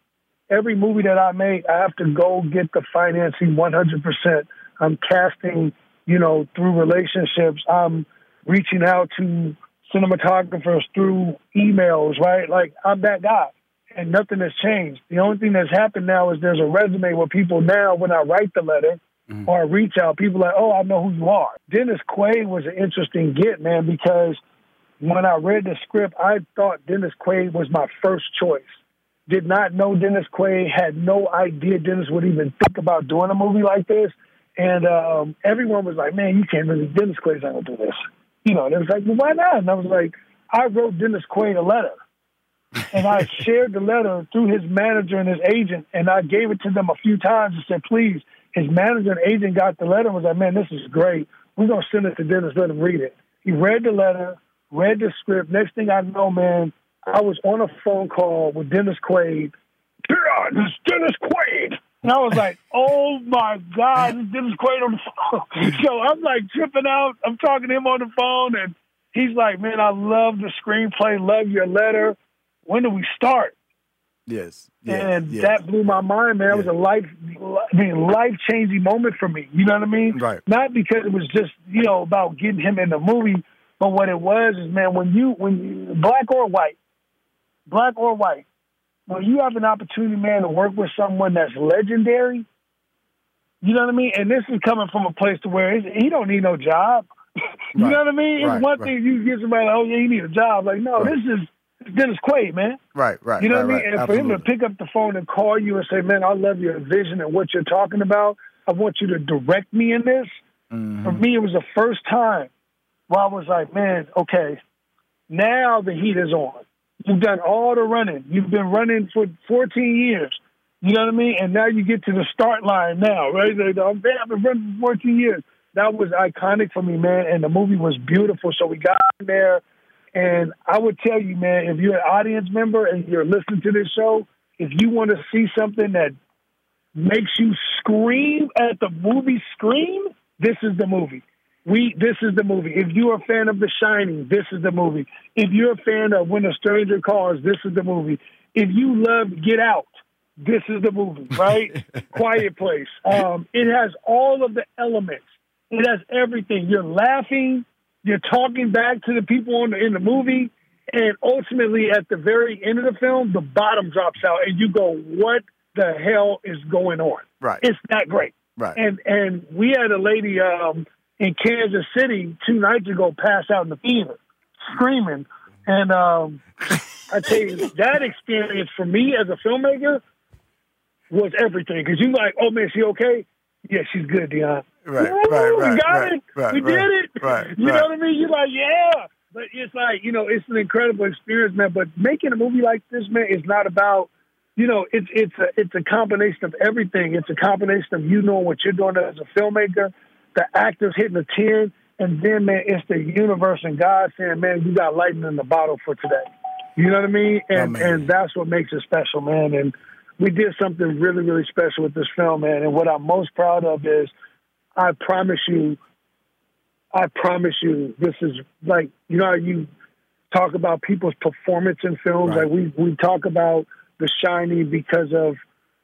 every movie that I make, I have to go get the financing 100%. I'm casting, you know, through relationships. I'm reaching out to cinematographers through emails, right? Like I'm that guy. And nothing has changed. The only thing that's happened now is there's a resume where people now, when I write the letter or I reach out, people are like, oh, I know who you are. Dennis Quaid was an interesting get, man, because when I read the script, I thought Dennis Quaid was my first choice. Did not know Dennis Quaid, had no idea Dennis would even think about doing a movie like this. And um, everyone was like, man, you can't really, Dennis Quaid's not going to do this. You know, and it was like, well, why not? And I was like, I wrote Dennis Quaid a letter. and I shared the letter through his manager and his agent, and I gave it to them a few times and said, please. His manager and agent got the letter and was like, man, this is great. We're going to send it to Dennis, let him read it. He read the letter, read the script. Next thing I know, man, I was on a phone call with Dennis Quaid. Yeah, this is Dennis Quaid. And I was like, oh my God, this is Quaid on the phone. so I'm like tripping out. I'm talking to him on the phone, and he's like, man, I love the screenplay, love your letter. When do we start? Yes. yes and yes. that blew my mind, man. It was a life, I mean, life changing moment for me. You know what I mean? Right. Not because it was just, you know, about getting him in the movie, but what it was is, man, when you, when you, black or white, black or white, when you have an opportunity, man, to work with someone that's legendary, you know what I mean? And this is coming from a place to where he don't need no job. you Right. know what I mean? It's Right, one right. thing you get somebody, oh yeah, you need a job. Like, no, this is Dennis Quaid, man. Right, right. You know what I mean? And for him to pick up the phone and call you and say, "Man, I love your vision and what you're talking about. I want you to direct me in this." Mm-hmm. For me, it was the first time where I was like, "Man, okay, now the heat is on. You've done all the running. You've been running for 14 years. You know what I mean? And now you get to the start line now, right? Like, I've been running for 14 years. That was iconic for me, man. And the movie was beautiful. So we got in there. And I would tell you, man, if you're an audience member and you're listening to this show, if you want to see something that makes you scream at the movie scream, this is the movie. We this is the movie. If you're a fan of The Shining, this is the movie. If you're a fan of When a Stranger Calls, this is the movie. If you love Get Out, this is the movie, right? Quiet Place. Um, it has all of the elements. It has everything. You're laughing. You're talking back to the people in the, in the movie, and ultimately, at the very end of the film, the bottom drops out, and you go, "What the hell is going on?" Right. It's that great. Right. And and we had a lady um, in Kansas City two nights ago pass out in the theater, screaming. And um, I tell you, that experience for me as a filmmaker was everything. Because you're like, oh man, she okay? Yeah, she's good, Deon. Right, Woo, right, we got right, it. right, we right, did it. right, You right. know what I mean? You're like, yeah. But it's like, you know, it's an incredible experience, man. But making a movie like this, man, is not about, you know, it's it's a it's a combination of everything. It's a combination of you knowing what you're doing as a filmmaker, the actors hitting the ten, and then man, it's the universe and God saying, man, you got lightning in the bottle for today. You know what I mean? And and that's what makes it special, man. And we did something really, really special with this film, man. And what I'm most proud of is, I promise you, I promise you, this is like you know how you talk about people's performance in films. Right. Like we we talk about The Shining because of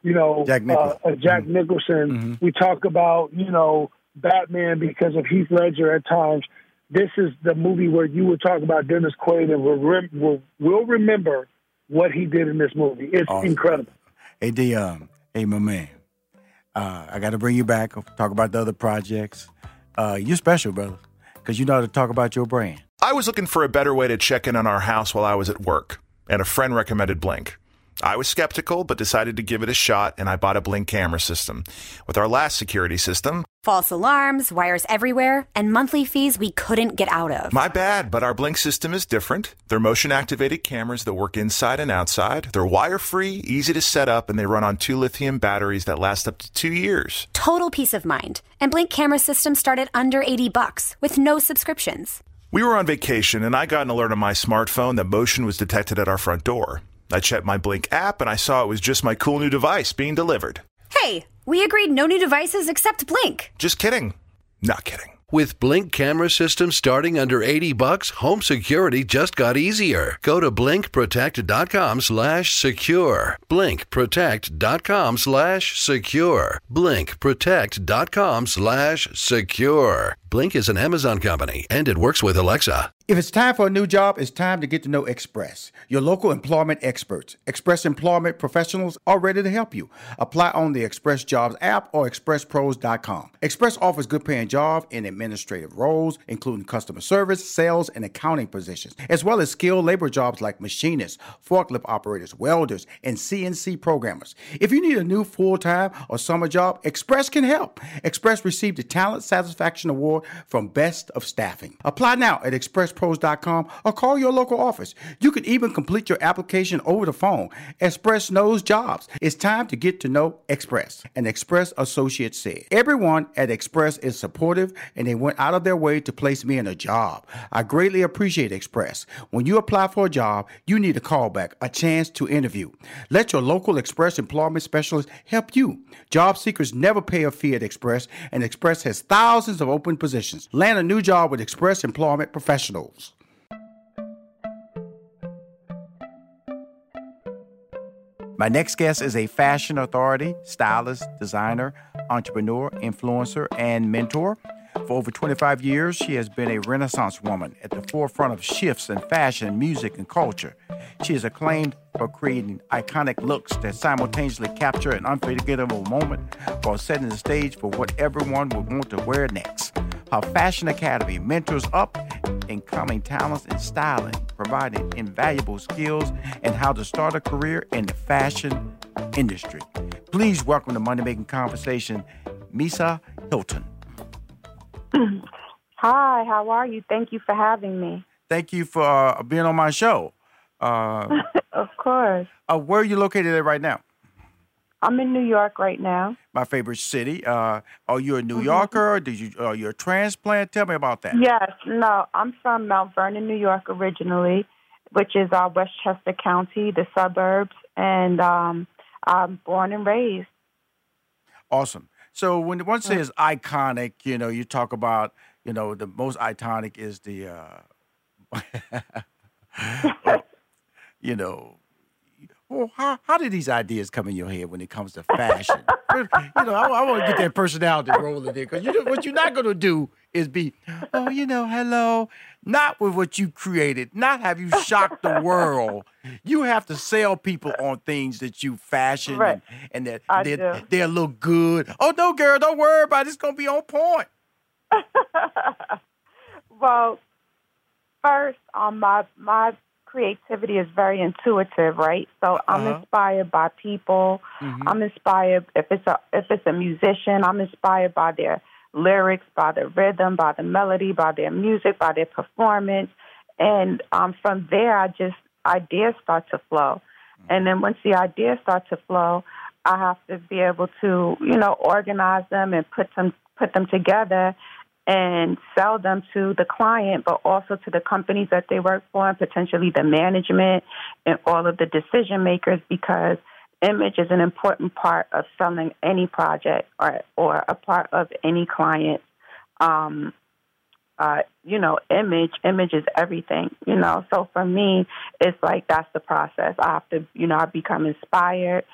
you know Jack. Uh, uh, Jack Nicholson. We talk about you know Batman because of Heath Ledger at times. This is the movie where you would talk about Dennis Quaid and will rem- will will remember what he did in this movie. It's Awesome. incredible. Hey, Deon. Hey, my man. Uh, I got to bring you back. Talk about the other projects. Uh, you're special, brother, because you know how to talk about your brand. I was looking for a better way to check in on our house while I was at work, and a friend recommended Blink. I was skeptical, but decided to give it a shot, and I bought a Blink camera system. With our last security system, False alarms, wires everywhere, and monthly fees we couldn't get out of. my bad, but our Blink system is different. They're motion activated cameras that work inside and outside. They're wire free, easy to set up, and they run on two lithium batteries that last up to two years. Total peace of mind. And Blink camera systems start at under 80 bucks with no subscriptions. We were on vacation, and I got an alert on my smartphone that motion was detected at our front door. I checked my Blink app, and I saw it was just my cool new device being delivered. Hey, we agreed no new devices except Blink. Just kidding. Not kidding. With Blink camera systems starting under 80 bucks, home security just got easier. Go to blinkprotect.com slash secure. blinkprotect.com slash secure. blinkprotect.com slash secure. Blink is an Amazon company and it works with Alexa. If it's time for a new job, it's time to get to know Express, your local employment experts. Express employment professionals are ready to help you. Apply on the Express Jobs app or expresspros.com. Express offers good paying jobs in administrative roles, including customer service, sales, and accounting positions, as well as skilled labor jobs like machinists, forklift operators, welders, and CNC programmers. If you need a new full time or summer job, Express can help. Express received the Talent Satisfaction Award from Best of Staffing. Apply now at Express expresspros.com or call your local office. You can even complete your application over the phone. Express knows jobs. It's time to get to know Express. An Express associate said, Everyone at Express is supportive and they went out of their way to place me in a job. I greatly appreciate Express. When you apply for a job, you need a callback, a chance to interview. Let your local Express employment specialist help you. Job seekers never pay a fee at Express, and Express has thousands of open positions. Land a new job with Express Employment Professionals. My next guest is a fashion authority, stylist, designer, entrepreneur, influencer, and mentor. For over 25 years, she has been a renaissance woman at the forefront of shifts in fashion, music, and culture. She is acclaimed for creating iconic looks that simultaneously capture an unforgettable moment while setting the stage for what everyone would want to wear next. Her Fashion Academy mentors up incoming talents in styling, providing invaluable skills and how to start a career in the fashion industry. Please welcome to Money Making Conversation, Misa Hylton. Hi, how are you? Thank you for having me. Thank you for uh, being on my show. Uh, of course. Uh, where are you located at right now? I'm in New York right now. My favorite city. Uh, are you a New mm-hmm. Yorker? Did you? Are you a transplant? Tell me about that. Yes. No, I'm from Mount Vernon, New York, originally, which is uh, Westchester County, the suburbs, and um, I'm born and raised. Awesome. So when one says mm-hmm. iconic, you know, you talk about, you know, the most iconic is the, uh, you know, well, how, how did these ideas come in your head when it comes to fashion? you know, I, I want to get that personality rolling there because you know what you're not going to do is be, oh, you know, hello, not with what you created, not have you shocked the world. You have to sell people on things that you fashion right. and, and that they they look good. Oh no, girl, don't worry about it. It's going to be on point. well, first, on my my creativity is very intuitive, right? So I'm uh-huh. inspired by people. Mm-hmm. I'm inspired if it's a if it's a musician, I'm inspired by their lyrics, by the rhythm, by the melody, by their music, by their performance. And um, from there, I just ideas start to flow. Mm-hmm. And then once the ideas start to flow, I have to be able to, you know, organize them and put them put them together and sell them to the client, but also to the companies that they work for and potentially the management and all of the decision makers because image is an important part of selling any project or, or a part of any client. Um, uh, you know, image, image is everything, you know. So for me, it's like that's the process. I have to, you know, I become inspired.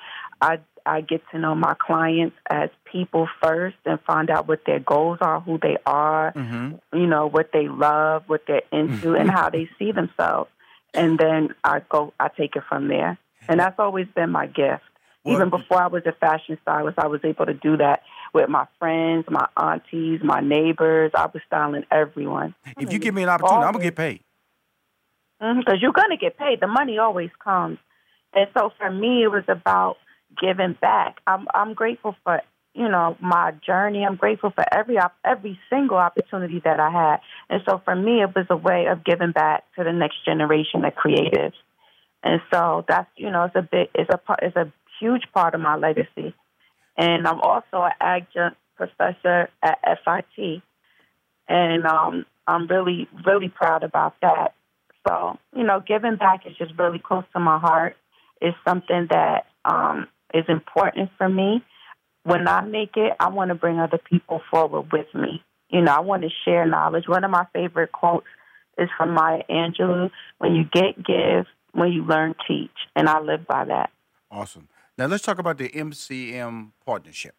I I get to know my clients as people first and find out what their goals are, who they are, mm-hmm. you know, what they love, what they're into, and how they see themselves. And then I go, I take it from there. And that's always been my gift. Well, Even before I was a fashion stylist, I was able to do that with my friends, my aunties, my neighbors. I was styling everyone. If you give me an opportunity, always. I'm going to get paid. Because mm-hmm, you're going to get paid. The money always comes. And so for me, it was about giving back. I'm I'm grateful for you know my journey. I'm grateful for every every single opportunity that I had, and so for me, it was a way of giving back to the next generation of creatives. And so that's you know it's a big it's a it's a huge part of my legacy. And I'm also an adjunct professor at FIT, and um, I'm really really proud about that. So you know, giving back is just really close to my heart. It's something that um, is important for me. When I make it, I want to bring other people forward with me. You know, I want to share knowledge. One of my favorite quotes is from Maya Angelou When you get, give. When you learn, teach. And I live by that. Awesome. Now let's talk about the MCM partnership.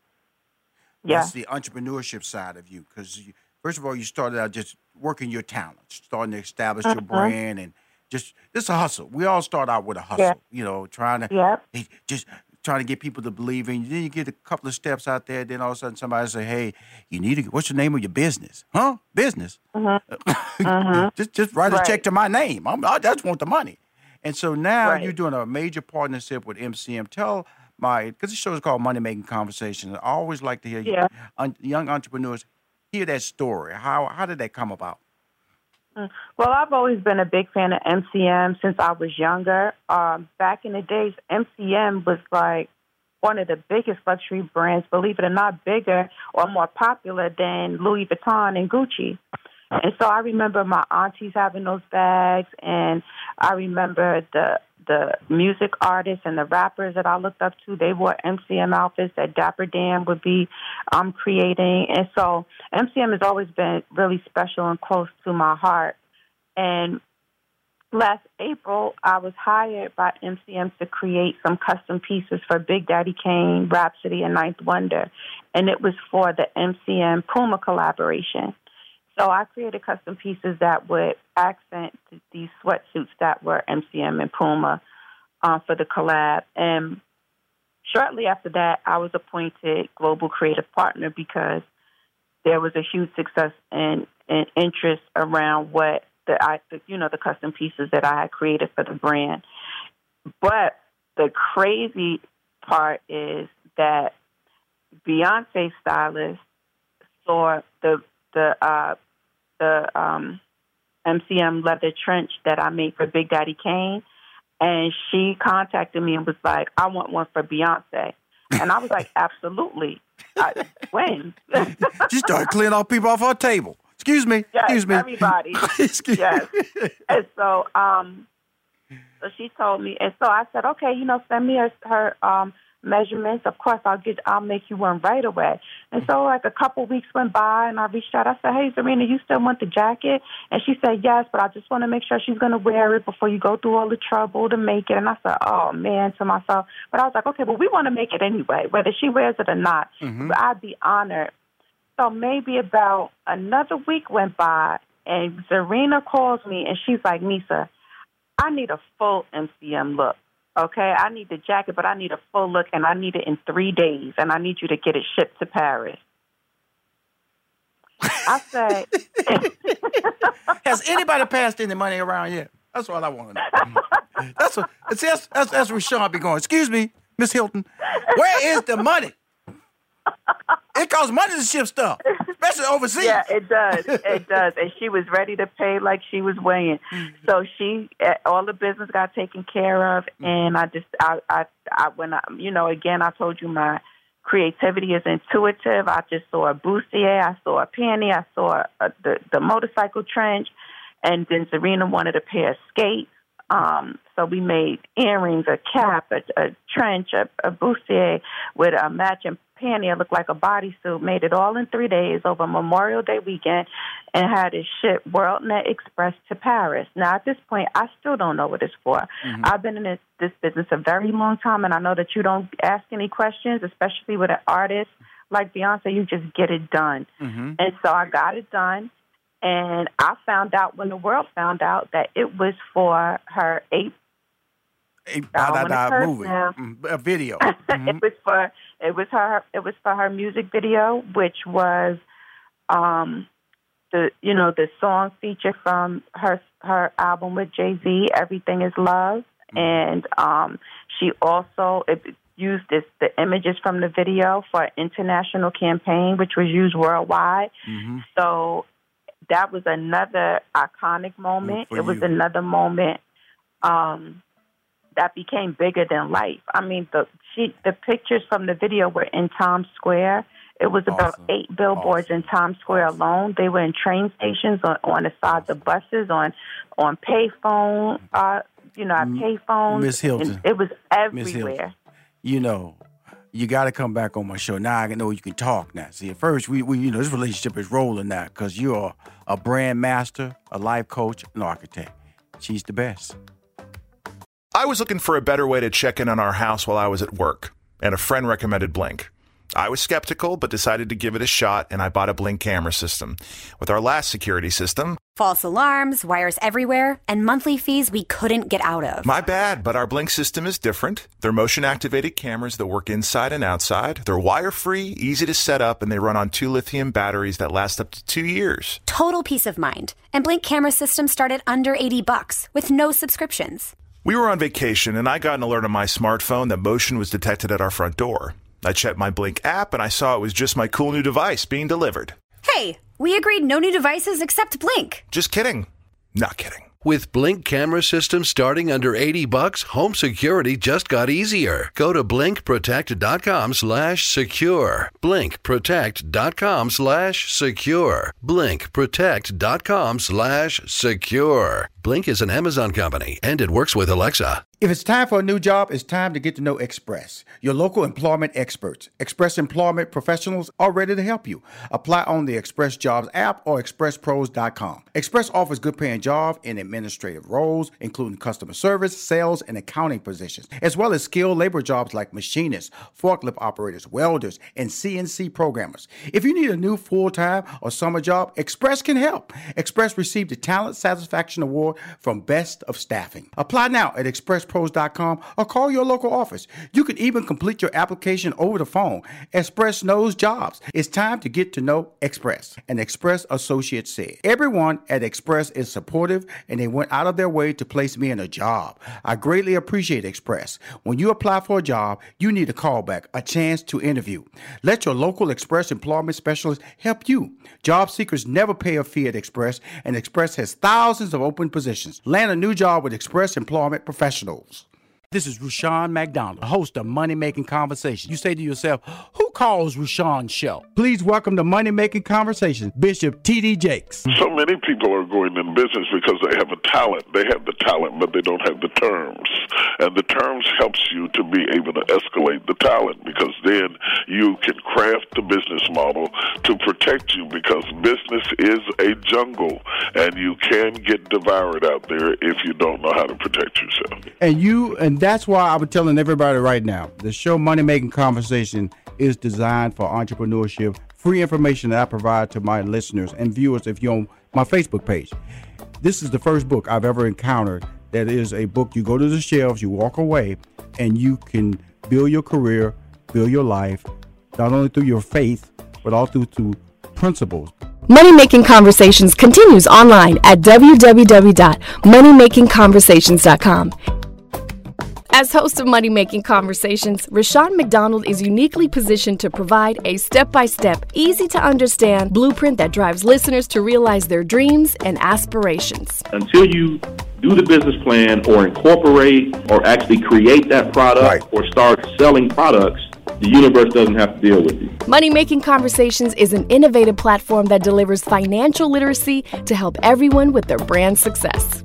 Yeah. That's the entrepreneurship side of you because First of all, you started out just working your talents, starting to establish your mm-hmm. brand, and just it's a hustle. We all start out with a hustle, Yeah. you know, trying to Yep. hey, just trying to get people to believe in you. Then you get a couple of steps out there. Then all of a sudden, somebody say, "Hey, you need to. What's the name of your business? Huh? Business? Uh-huh. Uh-huh. just just write a check to my name. I'm, I just want the money." And so now Right. you're doing a major partnership with MCM. Tell my because the show is called Money Making Conversations. I always like to hear Yeah. un, young entrepreneurs hear that story. How how did that come about? Mm. Well, I've always been a big fan of MCM since I was younger. Um, back in the days, MCM was like one of the biggest luxury brands, believe it or not, bigger or more popular than Louis Vuitton and Gucci. And so I remember my aunties having those bags, and I remember the the music artists and the rappers that I looked up to. They wore MCM outfits that Dapper Dan would be um, creating, and so MCM has always been really special and close to my heart. And last April, I was hired by MCM to create some custom pieces for Big Daddy Kane, Rapsody, and Ninth Wonder, and it was for the MCM Puma collaboration. So I created custom pieces that would accent these sweatsuits that were MCM and Puma uh, for the collab. And shortly after that, I was appointed global creative partner because there was a huge success and, and interest around what the I, the, you know, the custom pieces that I had created for the brand. But the crazy part is that Beyonce stylist saw the the uh, the um, MCM leather trench that I made for Big Daddy Kane, and she contacted me and was like, "I want one for Beyonce," and I was like, "Absolutely." I, when? She started clearing off people off our table. Excuse me. Yes, Excuse me. everybody. Excuse yes. And so, um, so she told me, and so I said, okay, you know, send me her, her um measurements. Of course, I'll get, I'll make you one right away. And so, like a couple weeks went by, and I reached out. I said, hey, Serena, you still want the jacket? And she said, yes, but I just want to make sure she's going to wear it before you go through all the trouble to make it. And I said, oh man, to myself. But I was like, okay, well, we want to make it anyway, whether she wears it or not. Mhm. I'd be honored. So maybe about another week went by, and Serena calls me, and she's like, Misa, I need a full MCM look. Okay, I need the jacket, but I need a full look, and I need it in three days, and I need you to get it shipped to Paris. I said, Has anybody passed any money around yet? That's all I want to know. That's what. That's that's, that's where Sean be going. Excuse me, Miss Hylton. Where is the money? It costs money to ship stuff, especially overseas. Yeah, it does. It does. And she was ready to pay like she was weighing. So she, eh, all the business got taken care of, and I just, I, I, I when I, you know, again, I told you my creativity is intuitive. I just saw a bustier, I saw a panty, I saw a, the the motorcycle trench, and then Serena wanted a pair of skates. Um, so we made earrings, a cap, a, a trench, a, a bustier with a matching panty. It looked like a bodysuit. Made it all in three days over Memorial Day weekend, and had it shipped WorldNet Express to Paris. Now at this point, I still don't know what it's for. Mhm. I've been in this, this business a very long time, and I know that you don't ask any questions, especially with an artist like Beyonce. You just get it done. Mm-hmm. And so I got it done. And I found out when the world found out that it was for her eight. A da, da, wanna da curse movie. Mm, a video. it was for it was her it was for her music video, which was um the you know the song feature from her her album with Jay Z, Everything Is Love, and um she also it used this the images from the video for an international campaign, which was used worldwide. Mm-hmm. So that was another iconic moment. for it was you. another moment um, that became bigger than life. I mean, the she, the pictures from the video were in Times Square. It was about eight billboards in Times Square alone. They were in train stations, on, on the sides of buses, on on payphone, uh, you know, payphones. Miss Hylton. It was everywhere. you know, you got to come back on my show. Now I know you can talk now. See, at first, we, we you know, this relationship is rolling now because you're a brand master, a life coach, an architect. She's the best. I was looking for a better way to check in on our house while I was at work, and a friend recommended Blink. I was skeptical, but decided to give it a shot, and I bought a Blink camera system. With our last security system, False alarms, wires everywhere, and monthly fees we couldn't get out of. my bad, but our Blink system is different. They're motion activated cameras that work inside and outside. They're wire free, easy to set up, and they run on two lithium batteries that last up to two years. Total peace of mind. And Blink camera systems start at under 80 bucks with no subscriptions. We were on vacation, and I got an alert on my smartphone that motion was detected at our front door. I checked my Blink app, and I saw it was just my cool new device being delivered. Hey, we agreed no new devices except Blink. Just kidding. Not kidding. With Blink camera systems starting under 80 bucks, home security just got easier. Go to blinkprotect.com slash secure. Blinkprotect.com slash secure. Blinkprotect.com slash secure. Blink is an Amazon company and it works with Alexa. If it's time for a new job, it's time to get to know Express, your local employment experts. Express employment professionals are ready to help you. Apply on the Express Jobs app or expresspros.com. Express offers good paying jobs in administrative roles, including customer service, sales, and accounting positions, as well as skilled labor jobs like machinists, forklift operators, welders, and CNC programmers. If you need a new full time or summer job, Express can help. Express received the Talent Satisfaction Award from Best of Staffing. Apply now at expresspros.com or call your local office. You can even complete your application over the phone. Express knows jobs. It's time to get to know Express. An Express associate said, Everyone at Express is supportive and they went out of their way to place me in a job. I greatly appreciate Express. When you apply for a job, you need a callback, a chance to interview. Let your local Express employment specialist help you. Job seekers never pay a fee at Express, and Express has thousands of open positions. Land a new job with Express Employment Professionals themselves. This is Rushion McDonald, host of Money Making Conversations. You say to yourself, who calls Rushion's show? Please welcome to Money Making Conversations, Bishop T.D. Jakes. So many people are going in business because they have a talent. They have the talent, but they don't have the terms. And the terms helps you to be able to escalate the talent because then you can craft the business model to protect you because business is a jungle and you can get devoured out there if you don't know how to protect yourself. And you, and that's why I'm telling everybody right now, the show Money Making Conversation is designed for entrepreneurship. Free information that I provide to my listeners and viewers if you're on my Facebook page. This is the first book I've ever encountered that is a book you go to the shelves, you walk away, and you can build your career, build your life, not only through your faith, but also through principles. Money Making Conversations continues online at www.moneymakingconversations.com. As host of Money Making Conversations, Rushion McDonald is uniquely positioned to provide a step by step, easy to understand blueprint that drives listeners to realize their dreams and aspirations. until you do the business plan or incorporate or actually create that product or start selling products, the universe doesn't have to deal with you. Money Making Conversations is an innovative platform that delivers financial literacy to help everyone with their brand success.